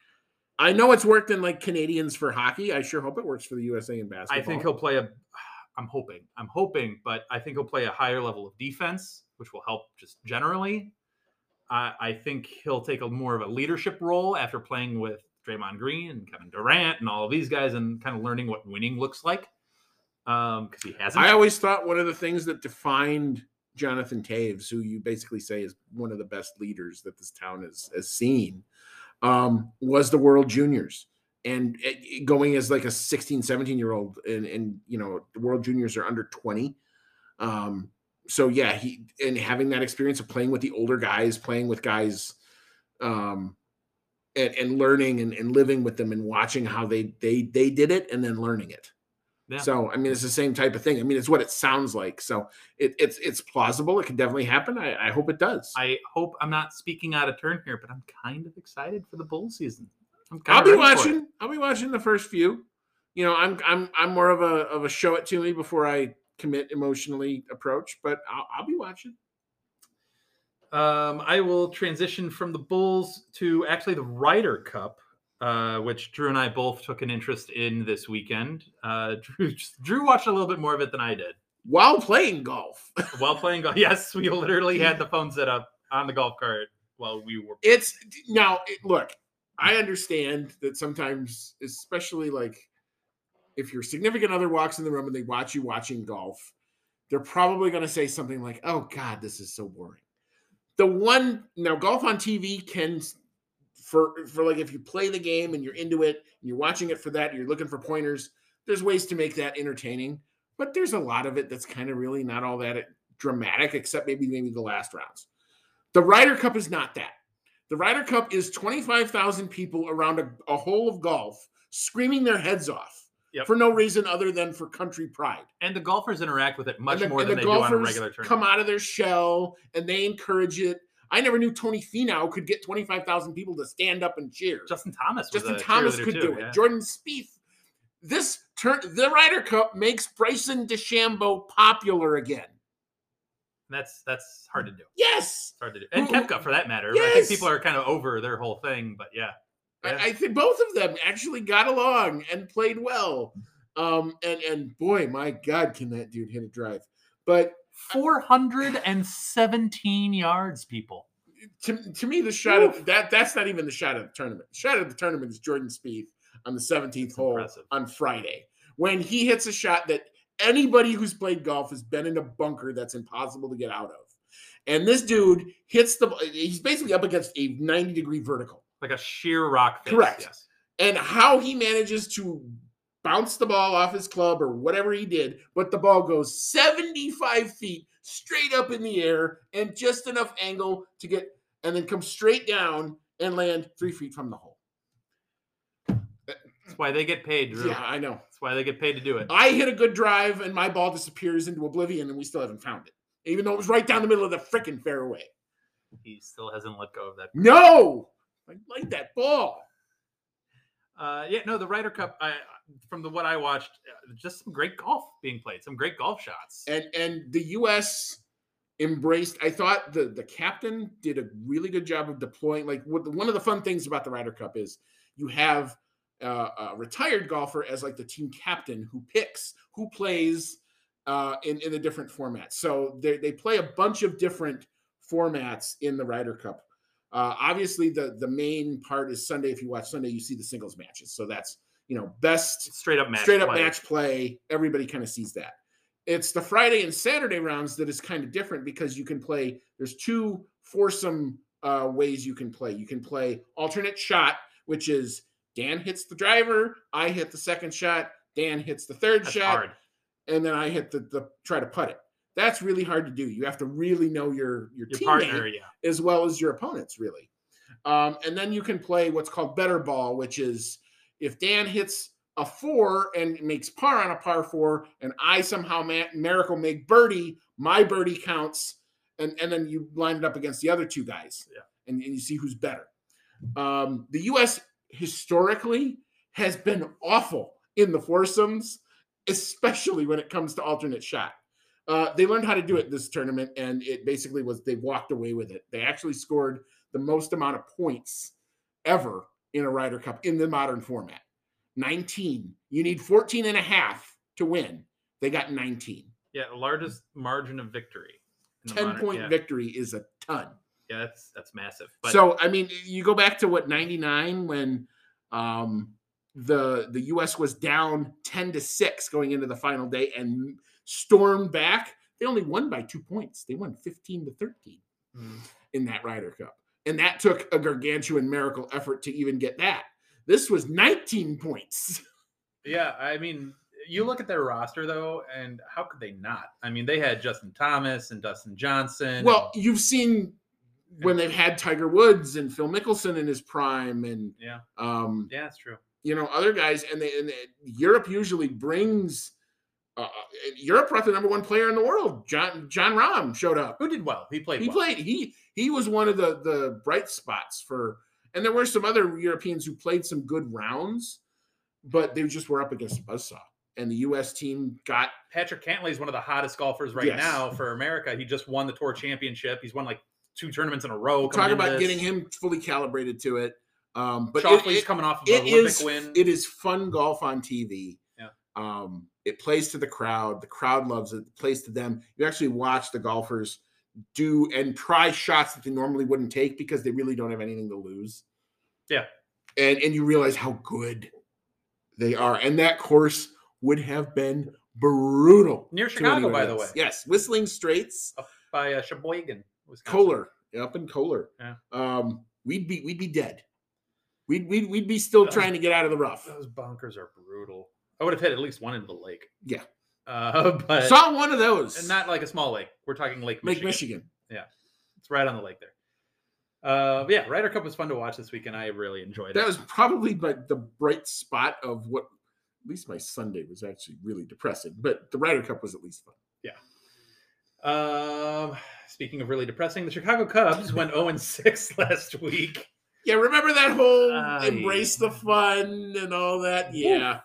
I know it's worked in like Canadians for hockey. I sure hope it works for the USA in basketball. I think he'll play a. I'm hoping. I'm hoping, but I think he'll play a higher level of defense, which will help just generally. I, I think he'll take a more of a leadership role after playing with Draymond Green and Kevin Durant and all of these guys, and kind of learning what winning looks like. Um, he hasn't. I always thought one of the things that defined Jonathan Toews, who you basically say is one of the best leaders that this town has, has seen, um, was the World Juniors. And it- going as like a 16, 17 year old, and, and you know, the World Juniors are under 20. Um, so yeah, he and having that experience of playing with the older guys, playing with guys, um, and, and learning and, and living with them and watching how they they they did it and then learning it. Yeah. So I mean, it's the same type of thing. I mean, it's what it sounds like. So it, it's it's plausible. It can definitely happen. I, I hope it does. I hope I'm not speaking out of turn here, but I'm kind of excited for the bull season. I'm I'll kinda be ready for it. watching. I'll be watching the first few. You know, I'm I'm I'm more of a of a show it to me before I commit emotionally approach, but I'll, I'll be watching. Um, I will transition from the Bulls to actually the Ryder Cup, uh, which Drew and I both took an interest in this weekend. Uh, Drew, Drew watched a little bit more of it than I did While playing golf, while playing golf. Yes, we literally had the phone set up on the golf cart while we were. it's now look. I understand that sometimes, especially like if your significant other walks in the room and they watch you watching golf, they're probably going to say something like, "Oh God, this is so boring." The one now golf on TV can for for like if you play the game and you're into it and you're watching it for that, you're looking for pointers. There's ways to make that entertaining, but there's a lot of it that's kind of really not all that dramatic, except maybe maybe the last rounds. The Ryder Cup is not that. The Ryder Cup is 25,000 people around a, a hole of golf screaming their heads off Yep. for no reason other than for country pride. And the golfers interact with it much the, more than the they do on a regular tournament. come out of their shell and they encourage it. I never knew Tony Finau could get 25,000 people to stand up and cheer. Justin Thomas. Was Justin Thomas could too, do it. yeah. Jordan Spieth. This turn the Ryder Cup makes Bryson DeChambeau popular again. That's that's hard to do. Yes. It's hard to do. And Koepka for that matter. I Yes. think people are kind of over their whole thing, but yeah. I- Yeah. I, think both of them actually got along and played well. Um, and and boy, my God, can that dude hit a drive? But 417 yards, people. to, to me, the shot of that that's not even the shot of the tournament. The shot of the tournament is Jordan Spieth on the 17th That's hole impressive. on Friday when he hits a shot that anybody who's played golf has been in a bunker that's impossible to get out of. And this dude hits the he's basically up against a 90 degree vertical. Like a sheer rock face. Correct. Yes. and how he manages to bounce the ball off his club or whatever he did, but the ball goes 75 feet straight up in the air and just enough angle to get and then come straight down and land three feet from the hole. That's why they get paid, Drew. Yeah, I know. That's why they get paid to do it. I hit a good drive and my ball disappears into oblivion and we still haven't found it, even though it was right down the middle of the freaking fairway. He still hasn't let go of that. No, I like that ball. Uh, yeah, no, the Ryder Cup. I, from the what I watched, uh, just some great golf being played. Some great golf shots. and and the U.S. embraced. I thought the the captain did a really good job of deploying. Like what, one of the fun things about the Ryder Cup is you have uh, a retired golfer as like the team captain who picks who plays uh, in in the different formats. So they they play a bunch of different formats in the Ryder Cup. Uh, obviously, the the main part is Sunday. If you watch Sunday, you see the singles matches. So that's you know best straight up match. straight up play. match play. Everybody kind of sees that. It's the Friday and Saturday rounds that is kind of different because you can play. There's two foursome uh, ways you can play. You can play alternate shot, which is Dan hits the driver, I hit the second shot, Dan hits the third That's shot, hard. and then I hit the, the try to putt it. That's really hard to do. You have to really know your your, Your partner, yeah. as well as your opponents, really. Um, and then you can play what's called better ball, which is if Dan hits a four and makes par on a par four, and I somehow ma- miracle make birdie, my birdie counts, and and then you line it up against the other two guys. Yeah. and, and you see who's better. Um, the U.S. historically has been awful in the foursomes, especially when it comes to alternate shot. Uh, they learned how to do it this tournament, and it basically was they walked away with it. They actually scored the most amount of points ever in a Ryder Cup in the modern format 19. You need 14 and a half to win. They got 19. Yeah, largest margin of victory. 10 modern- point yeah, victory is a ton. Yeah, that's that's massive. But so I mean, you go back to what 99 when um the the US was down 10 to 6 going into the final day and stormed back. They only won by 2 points. They won 15 to 13 Mm. in that Ryder Cup. And that took a gargantuan miracle effort to even get that. This was 19 points. Yeah, I mean, you look at their roster though, and how could they not? I mean, they had Justin Thomas and Dustin Johnson. Well, you've seen when they've had Tiger Woods and Phil Mickelson in his prime and yeah, um yeah, that's true. you know other guys and, they, and they- Europe usually brings uh, Europe brought the number one player in the world Jon Jon Rahm showed up Who did well? He played. he well. played he he was one of the the bright spots for and there were some other Europeans who played some good rounds but they just were up against a buzzsaw and the US team got Patrick Cantlay is one of the hottest golfers right Yes. now for America. He just won the tour championship. He's won like two tournaments in a row. talk about getting him fully calibrated to it um but it- Schauffele's it- coming off of an Olympic is win. it is fun golf on TV. Um, it plays to the crowd. The crowd loves it. It plays to them. You actually watch the golfers do and try shots that they normally wouldn't take because they really don't have anything to lose. Yeah. And and you realize how good they are. And that course would have been brutal. Near Chicago, by the way. Yes, Whistling Straits, by uh, Sheboygan. Wisconsin. Kohler, up in Kohler. Yeah. Um, we'd be we'd be dead. We'd, we'd, we'd be still trying to get out of the rough. Those bunkers are brutal. I would have hit at least one into the lake. Yeah. Uh, but Saw one of those. and not like a small lake. We're talking Lake Michigan. Lake Michigan. Yeah. It's right on the lake there. Uh, yeah, Ryder Cup was fun to watch this weekend. I really enjoyed That it. was probably like the bright spot of what. At least my Sunday was actually really depressing, but the Ryder Cup was at least fun. Yeah. Um, speaking of really depressing, the Chicago Cubs went 0 and 6 last week. Yeah, remember that whole embrace the fun and all that? Yeah.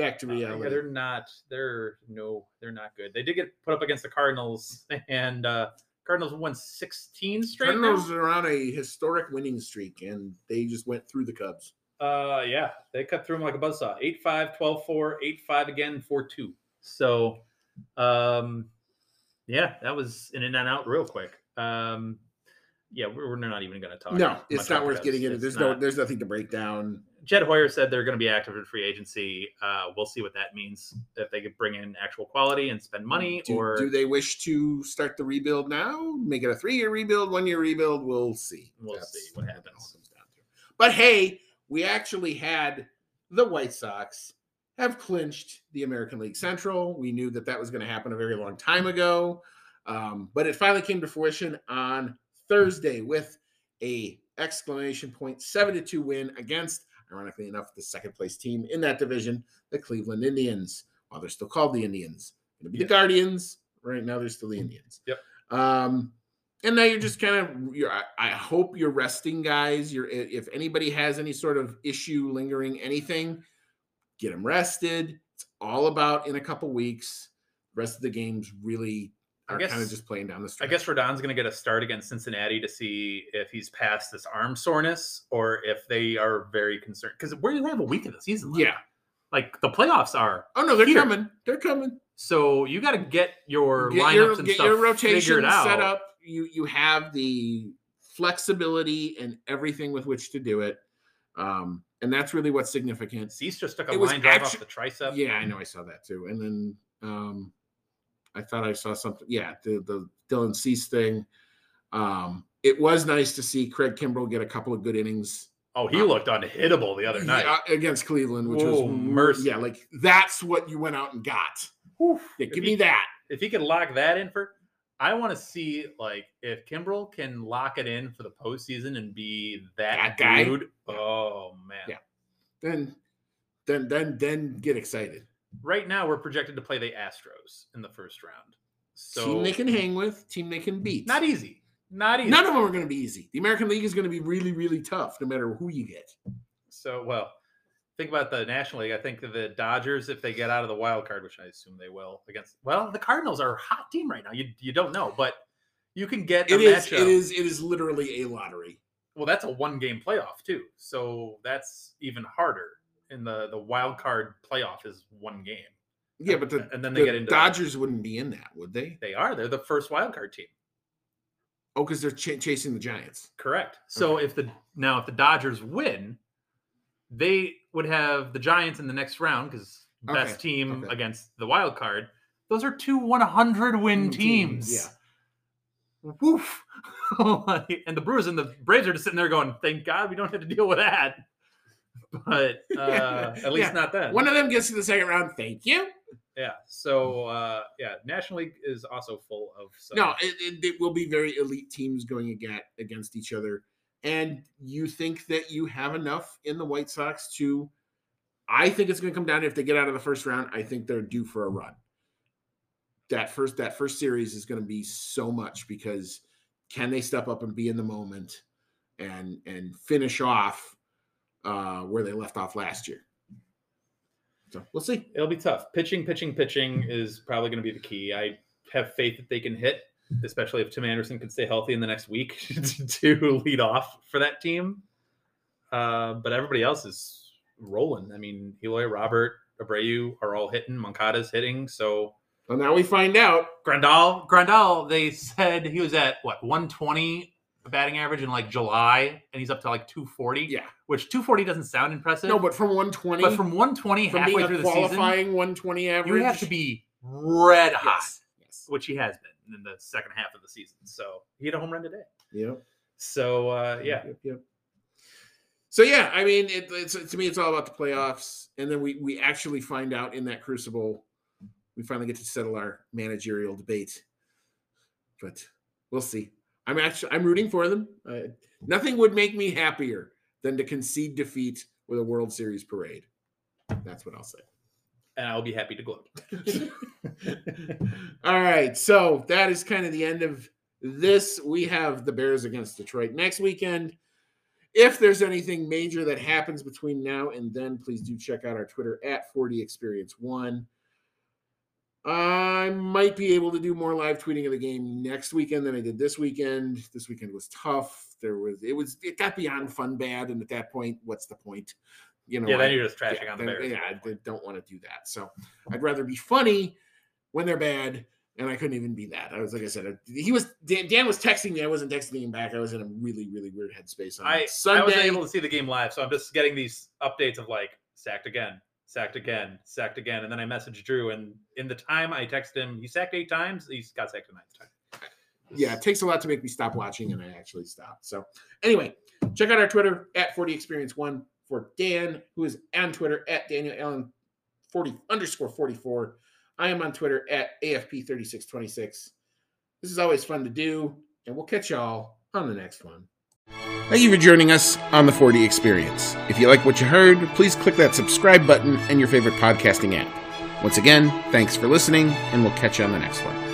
Back to Uh, yeah, they're not. They're no. They're not good. They did get put up against the Cardinals, and uh Cardinals won 16 straight. now? Cardinals are on a historic winning streak, and they just went through the Cubs. Uh, yeah, they cut through them like a buzzsaw. 8 5, 12 4, 8 5 again, 4 2. So, um, yeah, that was in and out real quick. Um, yeah, we're, we're not even going to talk. No, it's not worth getting into. There's no, there's nothing to break down. Jed Hoyer said they're going to be active in free agency. Uh, we'll see what that means if they could bring in actual quality and spend money, Do, or do they wish to start the rebuild now? Make it a three-year rebuild, one-year rebuild? We'll see. We'll That's see what happens. comes down to. But hey, we actually had the White Sox have clinched the American League Central. We knew that that was going to happen a very long time ago, um, but it finally came to fruition on Thursday with a exclamation point seven to two win against, ironically enough, the second place team in that division, the Cleveland Indians. While they're still called the Indians, going to be Yeah. the Guardians. Right now, they're still the Indians. Yep. Um, and now you're just kind of you're I, hope you're resting guys you're if anybody has any sort of issue lingering anything get them rested it's all about in a couple weeks the rest of the games really are guess- kind of just playing down the street. I guess Rodon's going to get a start against Cincinnati to see if he's past this arm soreness or if they are very concerned. Because we're going to have a week of the season. left. yeah Like the playoffs are. oh no they're Here. coming they're coming So you got to get your get lineups your, and get stuff your rotation figured out. set up you you have the flexibility and everything with which to do it um and that's really what's significant Cease just took a It line drive actu- off the tricep. Yeah, I know. I saw that too. And then um, I thought I saw something. Yeah, the the Dylan Cease thing. Um, it was nice to see Craig Kimbrel get a couple of good innings Oh, he looked unhittable the other night. yeah, against Cleveland, which Oh, was mercy. Yeah, like that's what you went out and got. Whew. Yeah, give he- me that. If he could lock that in for, I want to see like if Kimbrel can lock it in for the postseason and be that, That guy? dude. Oh man. Yeah. Then, then, then, then get excited. Right now we're projected to play the Astros in the first round. So team they can hang with, team they can beat. not easy. Not easy. None of them are going to be easy. The American League is going to be really, really tough, no matter who you get. So, well, think about the National League. I think the Dodgers, if they get out of the wild card, which I assume they will, against well, the Cardinals are a hot team right now. You you don't know, but you can get a It is. matchup. It is. It is literally a lottery. Well, that's a one game playoff too, so that's even harder. In the the wild card playoff is one game. Yeah, but the, And then they the get into- Dodgers wouldn't be in that, would they? They are. They're the first wild card team. Oh, because they're ch- chasing the Giants. Correct. So if the now if the Dodgers win, they would have the Giants in the next round because best Okay, team okay. against the wild card. Those are two 100 win Mm, teams, Yeah. Woof. And the Brewers and the Braves are just sitting there going, "Thank God we don't have to deal with that." But uh, at least Yeah. not then. One of them gets to the second round. Thank you. yeah. So uh, yeah, National League is also full of some, No, it, it, it will be very elite teams going against against each other. And you think that you have enough in the White Sox to? I think it's going to come down if they get out of the first round. I think they're due for a run. That first that first series is going to be so much because can they step up and be in the moment and and finish off uh, where they left off last year? So we'll see. It'll be tough. Pitching, pitching, pitching is probably going to be the key. I have faith that they can hit, especially if Tim Anderson can stay healthy in the next week to lead off for that team. Uh, but everybody else is rolling. I mean, Eloy, Robert, Abreu are all hitting. Moncada's hitting. So Well, now we find out. Grandal, Grandal, they said he was at what 120 batting average in like July, and he's up to like 240. Yeah. which 240 doesn't sound impressive. No, but from 120, but from 120 from halfway through the season, qualifying 120 average, you have to be red hot, Yes. yes. which he has been in the second half of the season. So he hit a home run today. Yep. So uh, yeah, Yep. Yep. So yeah, I mean, it, it's to me, it's all about the playoffs, and then we we actually find out in that crucible, we finally get to settle our managerial debate. But we'll see. I'm actually I'm rooting for them. Uh, nothing would make me happier than to concede defeat with a World Series parade. That's what I'll say. and I'll be happy to gloat. All right, so that is kind of the end of this. We have the Bears against Detroit next weekend. If there's anything major that happens between now and then, please do check out our Twitter at 4D Experience One. I might be able to do more live tweeting of the game next weekend than I did this weekend. This weekend was tough. There was it was it got beyond fun bad, and at that point, what's the point? You know, yeah, I- then you're just trashing yeah, on the Bears. Yeah, I don't want to do that. So I'd rather be funny when they're bad, and I couldn't even be that. I was like I said, he was Dan, Dan was texting me. I wasn't texting him back. I was in a really really weird headspace on I, Sunday. I wasn't able to see the game live, so I'm just getting these updates of like sacked again, sacked again, sacked again, and then I messaged Drew, and in the time I texted him, he sacked eight times. He's got sacked a ninth time. yeah, it takes a lot to make me stop watching, and I actually stopped. So anyway, check out our Twitter at 4D Experience One for Dan, who is on Twitter at Daniel Allen 40 underscore 44. I am on Twitter at AFP 3626. This is always fun to do, and we'll catch y'all on the next one. Thank you for joining us on the 4D Experience. If you like what you heard, please click that subscribe button in your favorite podcasting app. Once again, thanks for listening, and we'll catch you on the next one.